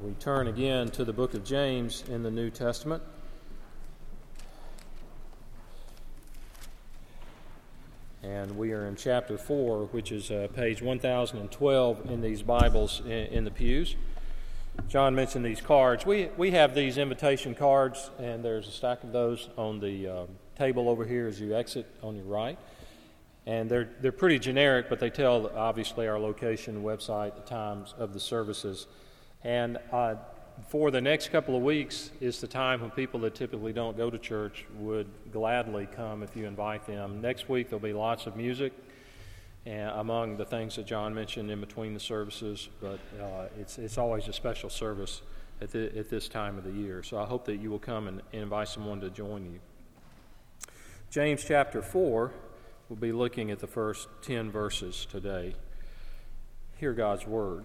we turn again to the book of James in the New Testament. And we are in chapter 4, which is uh, page 1012 in these Bibles in, in, the pews. John mentioned these cards. We, we have these invitation cards, and there's a stack of those on the uh, table over here as you exit on your right. And they're, they're pretty generic, but they tell obviously our location, website, the times of the services. And uh, for the next couple of weeks is the time when people that typically don't go to church would gladly come if you invite them. Next week there'll be lots of music and among the things that John mentioned in between the services, but uh, it's, it's always a special service at, the, at this time of the year. So I hope that you will come and, and invite someone to join you. James chapter 4, we'll be looking at the first 10 verses today. Hear God's word.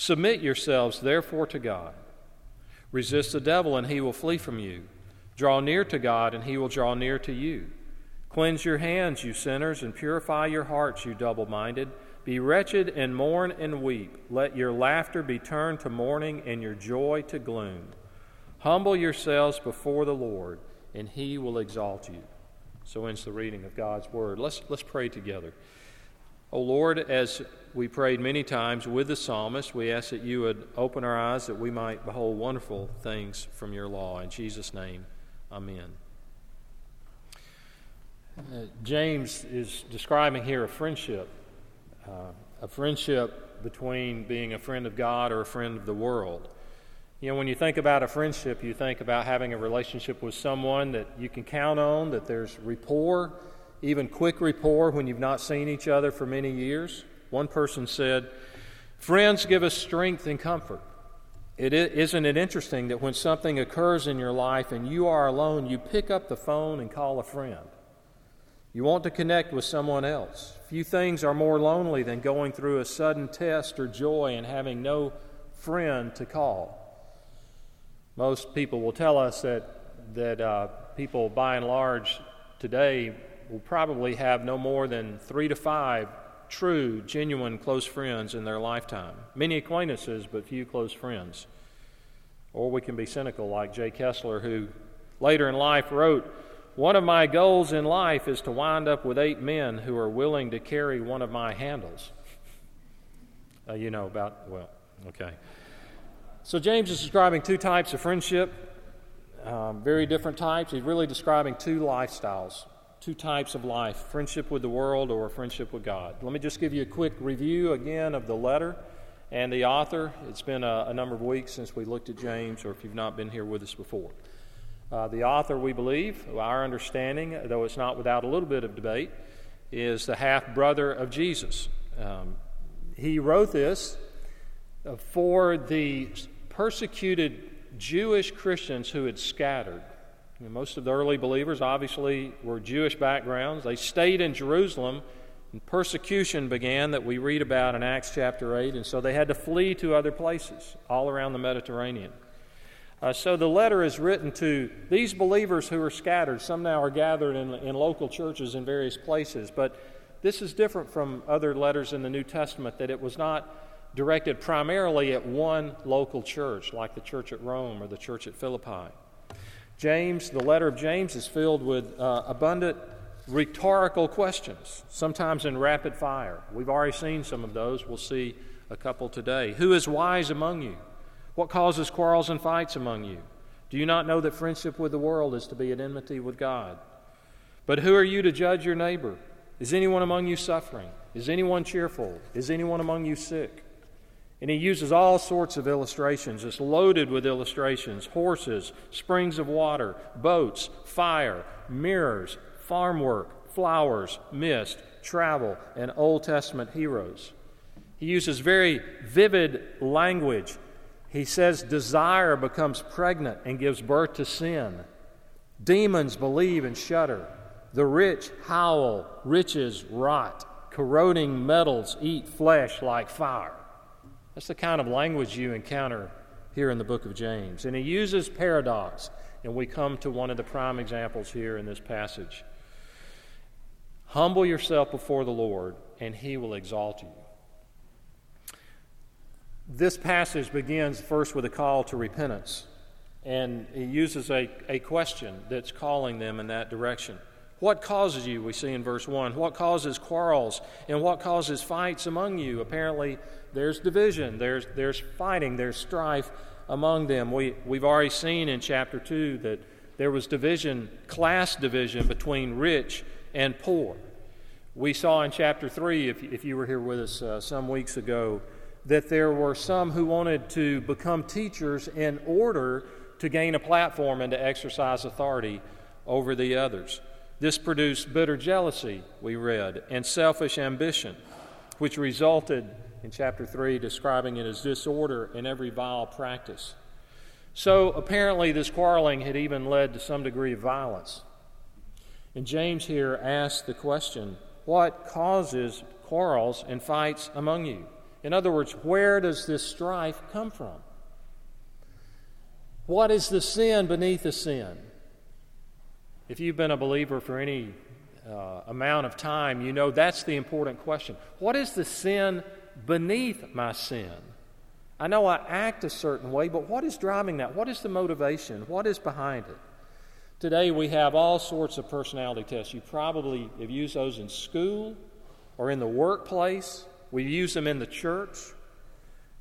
Submit yourselves, therefore, to God. Resist the devil, and he will flee from you. Draw near to God, and he will draw near to you. Cleanse your hands, you sinners, and purify your hearts, you double minded. Be wretched and mourn and weep. Let your laughter be turned to mourning and your joy to gloom. Humble yourselves before the Lord, and he will exalt you. So ends the reading of God's word. Let's, let's pray together. O Lord, as we prayed many times with the psalmist, we ask that you would open our eyes that we might behold wonderful things from your law. In Jesus' name, amen. Uh, James is describing here a friendship, uh, a friendship between being a friend of God or a friend of the world. You know, when you think about a friendship, you think about having a relationship with someone that you can count on, that there's rapport even quick rapport when you've not seen each other for many years. One person said, Friends give us strength and comfort. It isn't it interesting that when something occurs in your life and you are alone, you pick up the phone and call a friend. You want to connect with someone else. Few things are more lonely than going through a sudden test or joy and having no friend to call. Most people will tell us that, that uh, people, by and large, today will probably have no more than three to five true, genuine, close friends in their lifetime. Many acquaintances, but few close friends. Or we can be cynical, like Jay Kesler, who later in life wrote, One of my goals in life is to wind up with eight men who are willing to carry one of my handles. Uh, you know about, well, okay. So James is describing two types of friendship, um, very different types. He's really describing two lifestyles two types of life friendship with the world or friendship with God. Let me just give you a quick review again of the letter and the author. It's been a, a number of weeks since we looked at James, or if you've not been here with us before. Uh, the author, we believe, our understanding, though it's not without a little bit of debate, is the half brother of Jesus. Um, he wrote this uh, for the persecuted Jewish Christians who had scattered most of the early believers obviously were Jewish backgrounds. They stayed in Jerusalem, and persecution began that we read about in Acts chapter 8, and so they had to flee to other places all around the Mediterranean. Uh, so the letter is written to these believers who are scattered. Some now are gathered in, in local churches in various places, but this is different from other letters in the New Testament that it was not directed primarily at one local church, like the church at Rome or the church at Philippi. James, the letter of James, is filled with uh, abundant rhetorical questions, sometimes in rapid fire. We've already seen some of those. We'll see a couple today. Who is wise among you? What causes quarrels and fights among you? Do you not know that friendship with the world is to be at enmity with God? But who are you to judge your neighbor? Is anyone among you suffering? Is anyone cheerful? Is anyone among you sick? And he uses all sorts of illustrations. It's loaded with illustrations horses, springs of water, boats, fire, mirrors, farm work, flowers, mist, travel, and Old Testament heroes. He uses very vivid language. He says desire becomes pregnant and gives birth to sin. Demons believe and shudder. The rich howl, riches rot. Corroding metals eat flesh like fire. That's the kind of language you encounter here in the book of James. And he uses paradox, and we come to one of the prime examples here in this passage. Humble yourself before the Lord, and he will exalt you. This passage begins first with a call to repentance, and he uses a, a question that's calling them in that direction. What causes you, we see in verse 1? What causes quarrels and what causes fights among you? Apparently, there's division, there's, there's fighting, there's strife among them. We, we've already seen in chapter 2 that there was division, class division between rich and poor. We saw in chapter 3, if, if you were here with us uh, some weeks ago, that there were some who wanted to become teachers in order to gain a platform and to exercise authority over the others. This produced bitter jealousy, we read, and selfish ambition, which resulted in chapter 3 describing it as disorder in every vile practice. So apparently, this quarreling had even led to some degree of violence. And James here asks the question what causes quarrels and fights among you? In other words, where does this strife come from? What is the sin beneath the sin? If you've been a believer for any uh, amount of time, you know that's the important question. What is the sin beneath my sin? I know I act a certain way, but what is driving that? What is the motivation? What is behind it? Today we have all sorts of personality tests. You probably have used those in school or in the workplace. We use them in the church.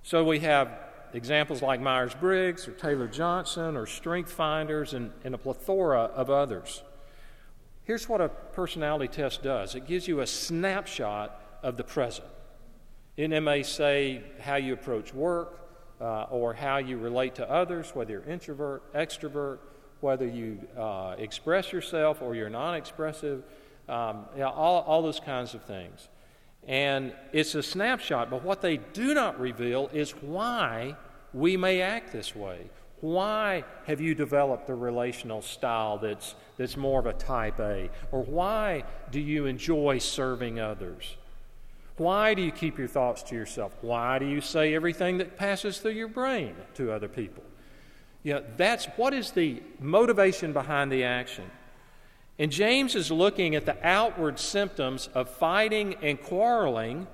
So we have examples like Myers Briggs or Taylor Johnson or Strength Finders and, and a plethora of others. Here's what a personality test does it gives you a snapshot of the present. It may say how you approach work uh, or how you relate to others, whether you're introvert, extrovert, whether you uh, express yourself or you're non expressive, um, you know, all, all those kinds of things. And it's a snapshot, but what they do not reveal is why we may act this way. Why have you developed a relational style that's, that's more of a type A? Or why do you enjoy serving others? Why do you keep your thoughts to yourself? Why do you say everything that passes through your brain to other people? You know, that's what is the motivation behind the action. And James is looking at the outward symptoms of fighting and quarreling,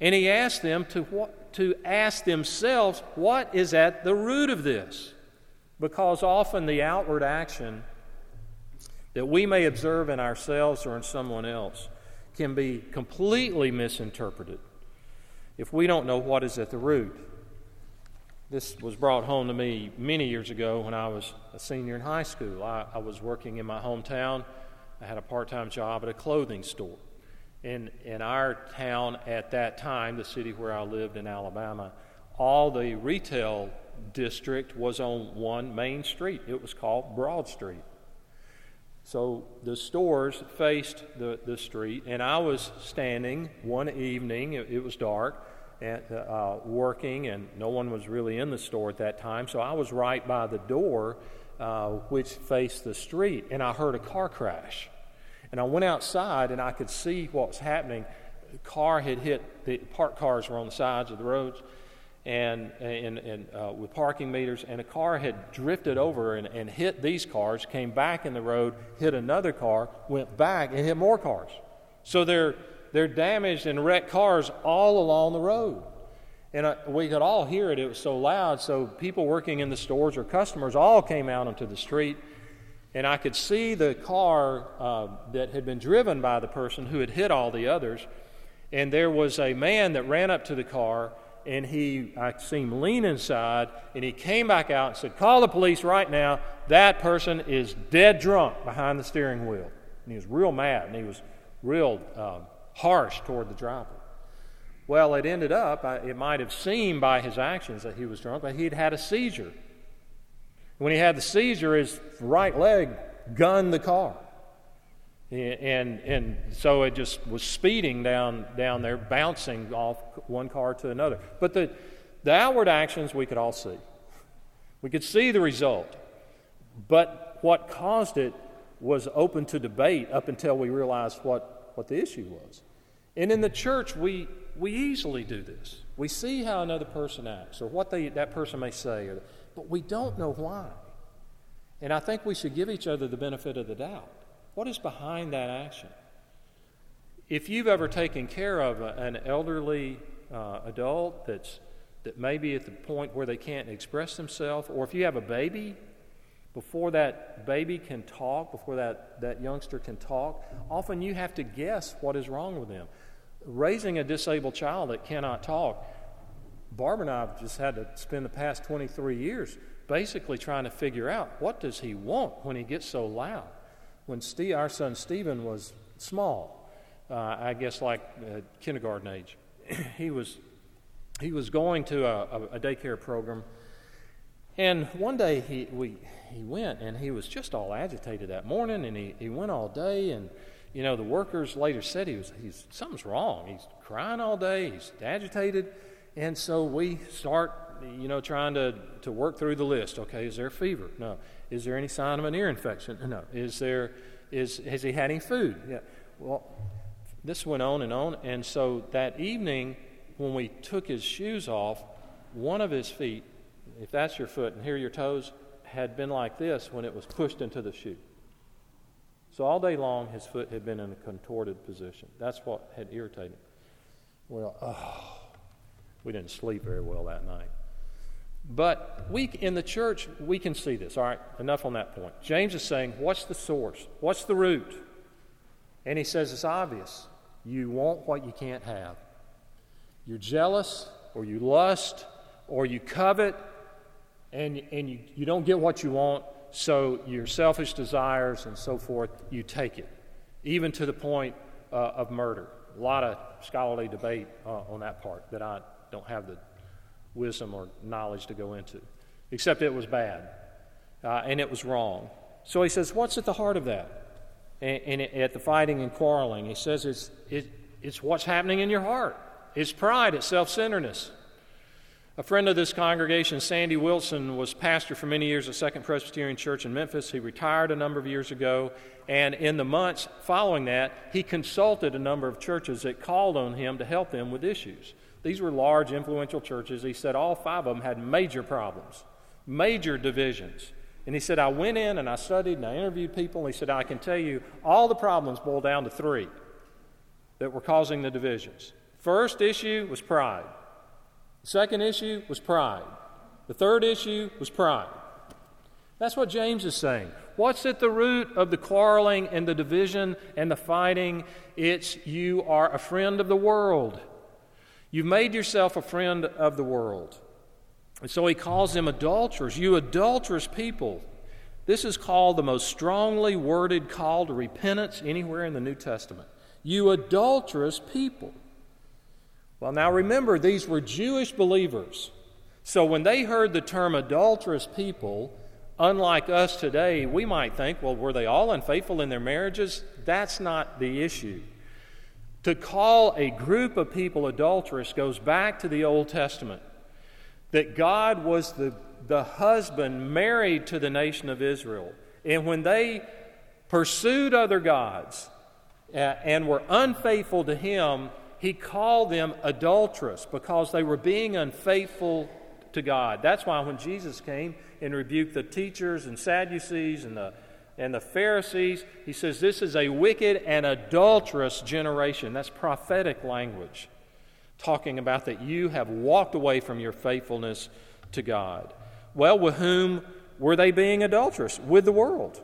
and he asks them to, to ask themselves what is at the root of this. Because often the outward action that we may observe in ourselves or in someone else can be completely misinterpreted if we don't know what is at the root. This was brought home to me many years ago when I was a senior in high school. I, I was working in my hometown. I had a part time job at a clothing store. In, in our town at that time, the city where I lived in Alabama, all the retail district was on one main street. It was called Broad Street. So the stores faced the, the street, and I was standing one evening, it, it was dark, at, uh, working, and no one was really in the store at that time. So I was right by the door, uh, which faced the street, and I heard a car crash. And I went outside, and I could see what was happening. The car had hit, the parked cars were on the sides of the roads. And, and, and uh, with parking meters, and a car had drifted over and, and hit these cars, came back in the road, hit another car, went back, and hit more cars. So they're they're damaged and wrecked cars all along the road. And uh, we could all hear it. It was so loud. So people working in the stores or customers all came out onto the street. And I could see the car uh, that had been driven by the person who had hit all the others. And there was a man that ran up to the car and he, I see him lean inside, and he came back out and said, Call the police right now. That person is dead drunk behind the steering wheel. And he was real mad, and he was real um, harsh toward the driver. Well, it ended up, it might have seemed by his actions that he was drunk, but he'd had a seizure. When he had the seizure, his right leg gunned the car. And, and so it just was speeding down, down there, bouncing off one car to another. But the, the outward actions we could all see. We could see the result. But what caused it was open to debate up until we realized what, what the issue was. And in the church, we, we easily do this. We see how another person acts or what they, that person may say, or, but we don't know why. And I think we should give each other the benefit of the doubt. What is behind that action? If you've ever taken care of a, an elderly uh, adult that's, that may be at the point where they can't express themselves, or if you have a baby, before that baby can talk, before that, that youngster can talk, often you have to guess what is wrong with them. Raising a disabled child that cannot talk, Barb and I have just had to spend the past 23 years basically trying to figure out what does he want when he gets so loud. When Steve, our son Stephen was small, uh, I guess like uh, kindergarten age, he was he was going to a, a, daycare program, and one day he we he went and he was just all agitated that morning, and he, he went all day, and you know the workers later said he was he's something's wrong. He's crying all day. He's agitated, and so we start you know trying to to work through the list. Okay, is there a fever? No. Is there any sign of an ear infection? No. Is there, is, has he had any food? Yeah. Well, this went on and on. And so that evening, when we took his shoes off, one of his feet, if that's your foot and here your toes, had been like this when it was pushed into the shoe. So all day long, his foot had been in a contorted position. That's what had irritated him. Well, oh, we didn't sleep very well that night. But we in the church, we can see this. All right, enough on that point. James is saying, What's the source? What's the root? And he says it's obvious. You want what you can't have. You're jealous, or you lust, or you covet, and, and you, you don't get what you want, so your selfish desires and so forth, you take it, even to the point uh, of murder. A lot of scholarly debate uh, on that part that I don't have the wisdom or knowledge to go into, except it was bad uh, and it was wrong. So he says, What's at the heart of that? And, and it, at the fighting and quarreling, he says it's, it, it's what's happening in your heart. It's pride, it's self centeredness. A friend of this congregation, Sandy Willson, was pastor for many years at Second Presbyterian Church in Memphis. He retired a number of years ago, and in the months following that, he consulted a number of churches that called on him to help them with issues. These were large, influential churches. He said all five of them had major problems, major divisions. And he said, I went in and I studied and I interviewed people. And he said, I can tell you all the problems boil down to three that were causing the divisions. First issue was pride. Second issue was pride. The third issue was pride. That's what James is saying. What's at the root of the quarreling and the division and the fighting? It's you are a friend of the world. You've made yourself a friend of the world. And so he calls them adulterers. You adulterous people. This is called the most strongly worded call to repentance anywhere in the New Testament. You adulterous people. Well, now remember, these were Jewish believers. So when they heard the term adulterous people, unlike us today, we might think, well, were they all unfaithful in their marriages? That's not the issue. To call a group of people adulterous goes back to the Old Testament. That God was the, the husband married to the nation of Israel. And when they pursued other gods and were unfaithful to him, he called them adulterous because they were being unfaithful to God. That's why when Jesus came and rebuked the teachers and Sadducees and the and the Pharisees, he says, This is a wicked and adulterous generation. That's prophetic language, talking about that you have walked away from your faithfulness to God. Well, with whom were they being adulterous? With the world.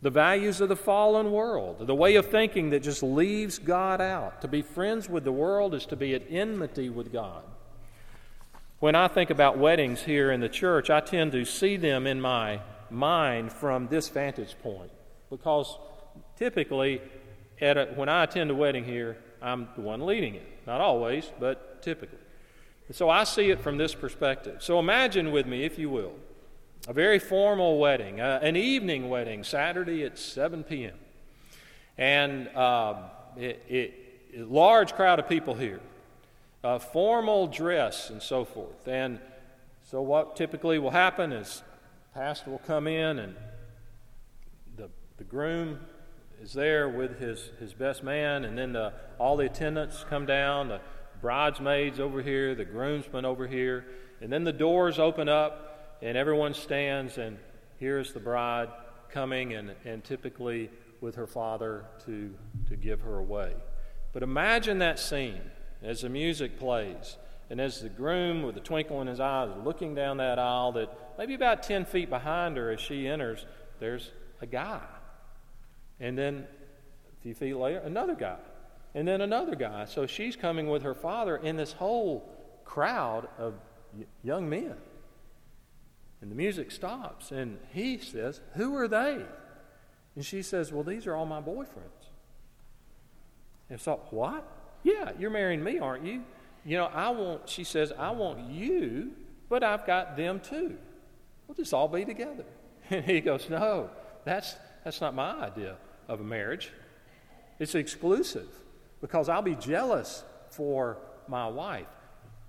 The values of the fallen world, the way of thinking that just leaves God out. To be friends with the world is to be at enmity with God. When I think about weddings here in the church, I tend to see them in my mind from this vantage point because typically, a, when I attend a wedding here, I'm the one leading it. Not always, but typically. So I see it from this perspective. So imagine with me, if you will, a very formal wedding, uh, an evening wedding, Saturday at 7 p.m. And uh, large crowd of people here uh, formal dress and so forth. And so, what typically will happen is pastor will come in and the, the groom is there with his, his best man, and then the, all the attendants come down, the bridesmaids over here, the groomsmen over here, and then the doors open up, and everyone stands, and here's the bride coming, and, and typically with her father to, to give her away. But imagine that scene as the music plays. And as the groom, with a twinkle in his eye, is looking down that aisle, that maybe about 10 feet behind her as she enters, there's a guy. And then a few feet later, another guy. And then another guy. So she's coming with her father in this whole crowd of young men. And the music stops, and he says, Who are they? And she says, Well, these are all my boyfriends. And so, what? Yeah, you're marrying me, aren't you? You know, I want, she says, I want you, but I've got them too. We'll just all be together. And he goes, No, that's, that's not my idea of a marriage. It's exclusive because I'll be jealous for my wife.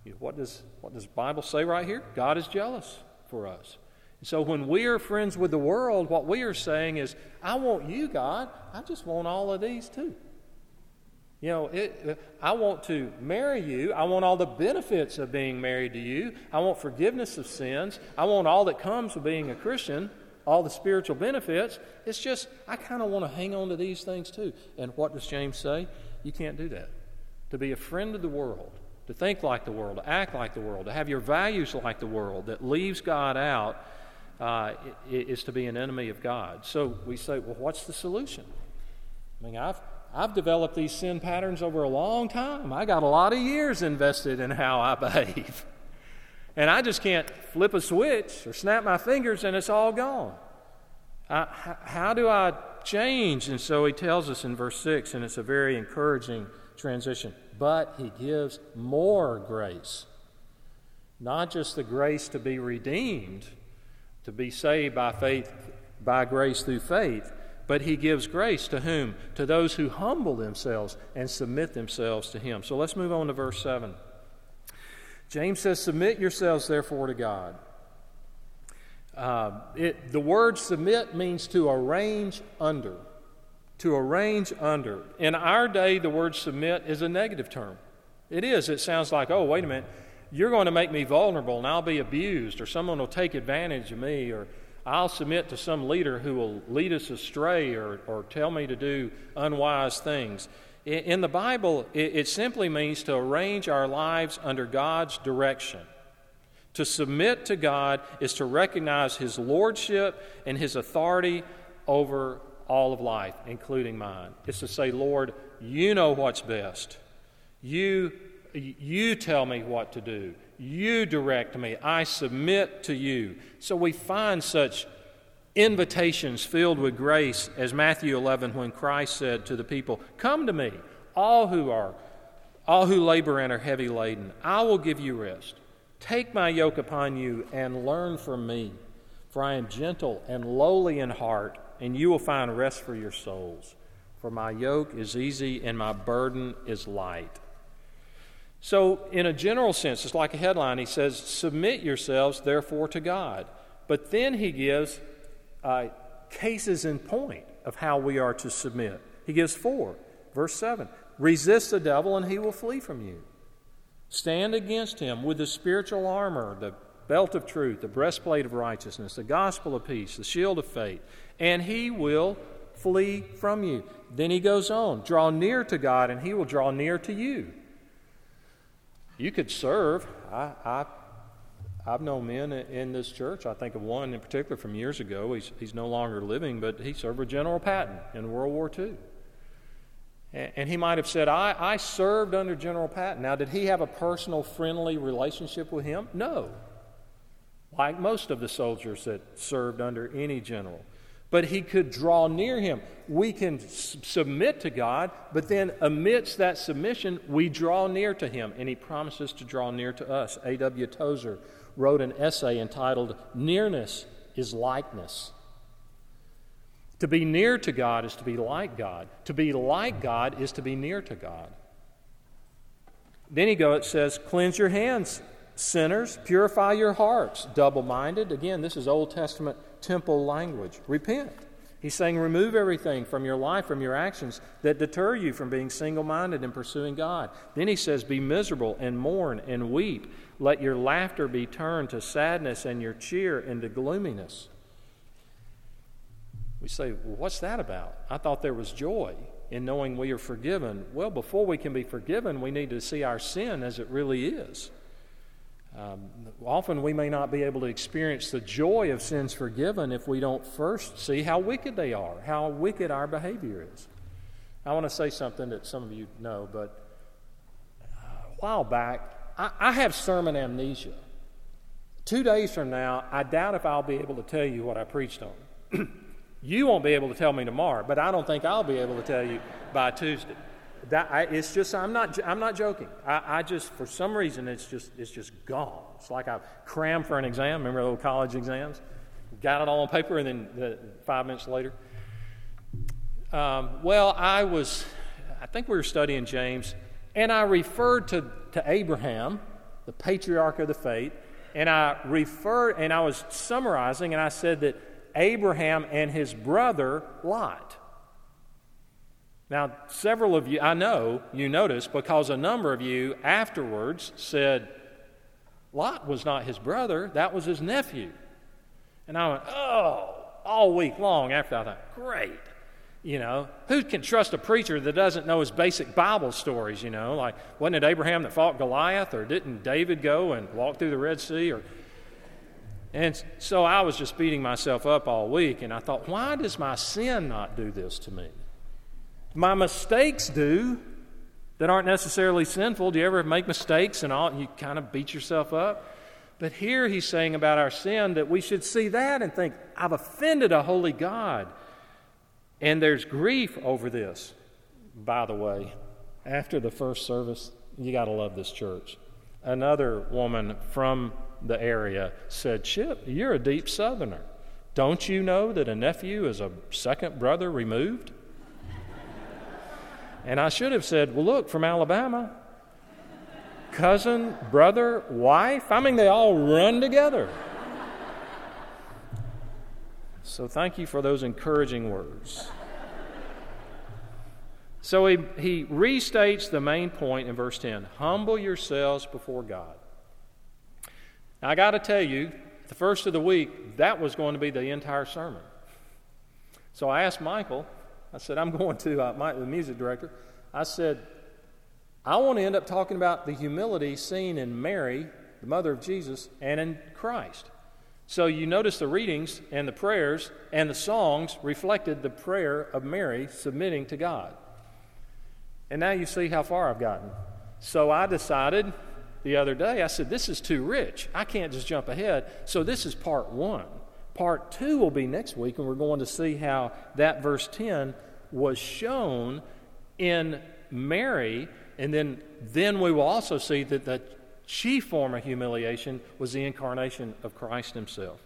You know, what does what does Bible say right here? God is jealous for us. So when we are friends with the world, what we are saying is, I want you, God. I just want all of these too. You know, it, uh, I want to marry you. I want all the benefits of being married to you. I want forgiveness of sins. I want all that comes with being a Christian, all the spiritual benefits. It's just, I kind of want to hang on to these things too. And what does James say? You can't do that. To be a friend of the world, to think like the world, to act like the world, to have your values like the world that leaves God out uh, is to be an enemy of God. So we say, well, what's the solution? I mean, I've I've developed these sin patterns over a long time. I got a lot of years invested in how I behave. And I just can't flip a switch or snap my fingers and it's all gone. I, how do I change? And so he tells us in verse 6, and it's a very encouraging transition. But he gives more grace. Not just the grace to be redeemed, to be saved by faith, by grace through faith, but he gives grace to whom? To those who humble themselves and submit themselves to him. So let's move on to verse 7. James says, Submit yourselves therefore to God. Uh, it, the word submit means to arrange under. To arrange under. In our day, the word submit is a negative term. It is. It sounds like, oh, wait a minute, you're going to make me vulnerable and I'll be abused, or someone will take advantage of me, or I'll submit to some leader who will lead us astray or, or tell me to do unwise things. In, the Bible, it simply means to arrange our lives under God's direction. To submit to God is to recognize His lordship and His authority over all of life, including mine. It's to say, Lord, you know what's best. You, you tell me what to do. You direct me. I submit to you. So we find such invitations filled with grace as Matthew 11 when Christ said to the people, "Come to me, all who are all who labor and are heavy laden. I will give you rest. Take my yoke upon you and learn from me, for I am gentle and lowly in heart, and you will find rest for your souls. For my yoke is easy and my burden is light." So, in a general sense, it's like a headline. He says, Submit yourselves, therefore, to God. But then he gives uh, cases in point of how we are to submit. He gives four. Verse 7 Resist the devil, and he will flee from you. Stand against him with the spiritual armor, the belt of truth, the breastplate of righteousness, the gospel of peace, the shield of faith, and he will flee from you. Then he goes on Draw near to God, and he will draw near to you. You could serve. I, I, I've known men in this church. I think of one in particular from years ago. He's, he's no longer living, but he served with General Patton in World War II. And he might have said, I, I served under General Patton. Now, did he have a personal, friendly relationship with him? No. Like most of the soldiers that served under any general. But he could draw near him. We can s- submit to God, but then amidst that submission, we draw near to him, and he promises to draw near to us. A.W. Tozer wrote an essay entitled Nearness is Likeness. To be near to God is to be like God. To be like God is to be near to God. Then he goes, it says, Cleanse your hands, sinners. Purify your hearts, double minded. Again, this is Old Testament temple language. Repent. He's saying, remove everything from your life, from your actions that deter you from being single minded and pursuing God. Then he says, Be miserable and mourn and weep. Let your laughter be turned to sadness and your cheer into gloominess. We say, well, what's that about? I thought there was joy in knowing we are forgiven. Well, before we can be forgiven, we need to see our sin as it really is. Um, often we may not be able to experience the joy of sins forgiven if we don't first see how wicked they are, how wicked our behavior is. I want to say something that some of you know, but a while back, I, I have sermon amnesia. Two days from now, I doubt if I'll be able to tell you what I preached on. You won't be able to tell me tomorrow, but I don't think I'll be able to tell you by Tuesday. That, I, it's just I'm not I'm not joking. I, I, just for some reason it's just it's just gone. It's like I crammed for an exam. Remember those college exams? Got it all on paper, and then the, five minutes later. Um, well, I was I think we were studying James, and I referred to to Abraham, the patriarch of the faith, and I referred and I was summarizing, and I said that Abraham and his brother Lot. Now, several of you, I know you noticed because a number of you afterwards said Lot was not his brother, that was his nephew. And I went, oh, all week long after I thought, great. You know, who can trust a preacher that doesn't know his basic Bible stories? You know, like, wasn't it Abraham that fought Goliath, or didn't David go and walk through the Red Sea, or and so I was just beating myself up all week, and I thought, why does my sin not do this to me? My mistakes do that aren't necessarily sinful. Do you ever make mistakes and all, and you kind of beat yourself up? But here he's saying about our sin that we should see that and think, I've offended a holy God. And there's grief over this. By the way, after the first service, you got to love this church. Another woman from the area said, Chip, you're a deep southerner. Don't you know that a nephew is a second brother removed? And I should have said, Well, look, from Alabama. Cousin, brother, wife. I mean, they all run together. So thank you for those encouraging words. So he, he restates the main point in verse 10 Humble yourselves before God. Now, I got to tell you, the first of the week, that was going to be the entire sermon. So I asked Michael, I said, I'm going to, uh, my, the music director, I said, I want to end up talking about the humility seen in Mary, the mother of Jesus, and in Christ. So you notice the readings and the prayers and the songs reflected the prayer of Mary submitting to God. And now you see how far I've gotten. So I decided the other day, I said, This is too rich. I can't just jump ahead. So this is part one. Part two will be next week, and we're going to see how that verse 10 was shown in Mary. And then, then we will also see that the chief form of humiliation was the incarnation of Christ Himself.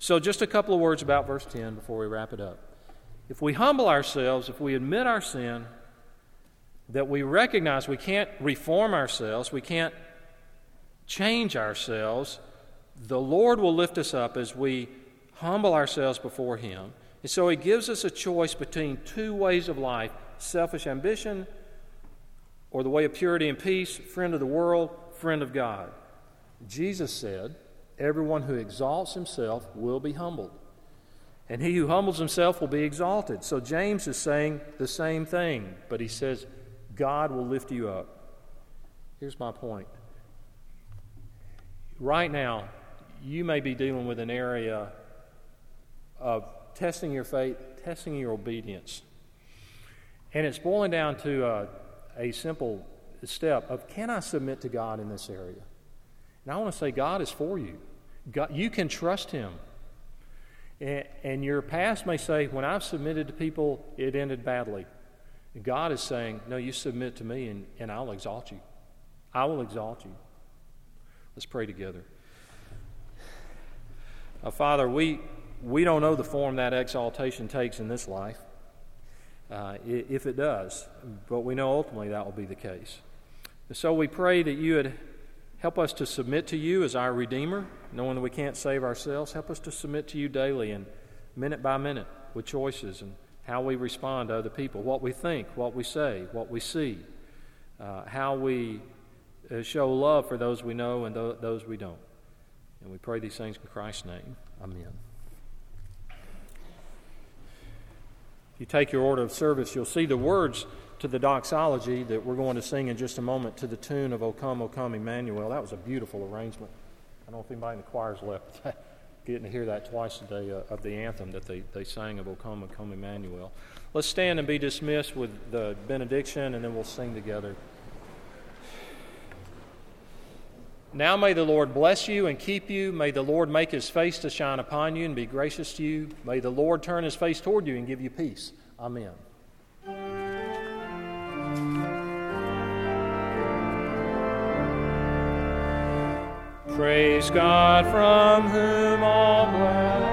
So, just a couple of words about verse 10 before we wrap it up. If we humble ourselves, if we admit our sin, that we recognize we can't reform ourselves, we can't change ourselves, the Lord will lift us up as we humble ourselves before Him. And so He gives us a choice between two ways of life selfish ambition or the way of purity and peace, friend of the world, friend of God. Jesus said, Everyone who exalts himself will be humbled, and he who humbles himself will be exalted. So James is saying the same thing, but he says, God will lift you up. Here's my point. Right now, you may be dealing with an area of testing your faith, testing your obedience. And it's boiling down to a, a simple step of can I submit to God in this area? And I want to say, God is for you. God, you can trust Him. And, and your past may say, when I've submitted to people, it ended badly. And God is saying, no, you submit to me and, and I'll exalt you. I will exalt you. Let's pray together. Uh, Father, we, we don't know the form that exaltation takes in this life, uh, if it does, but we know ultimately that will be the case. And so we pray that you would help us to submit to you as our Redeemer, knowing that we can't save ourselves. Help us to submit to you daily and minute by minute with choices and how we respond to other people, what we think, what we say, what we see, uh, how we uh, show love for those we know and th- those we don't. And we pray these things in Christ's name. Amen. If you take your order of service, you'll see the words to the doxology that we're going to sing in just a moment to the tune of O Come, O Come, Emmanuel. That was a beautiful arrangement. I don't know if anybody in the choir's left getting to hear that twice a day uh, of the anthem that they, they sang of O Come, O Come, Emmanuel. Let's stand and be dismissed with the benediction, and then we'll sing together. Now may the Lord bless you and keep you. May the Lord make his face to shine upon you and be gracious to you. May the Lord turn his face toward you and give you peace. Amen. Praise God from whom all blessings.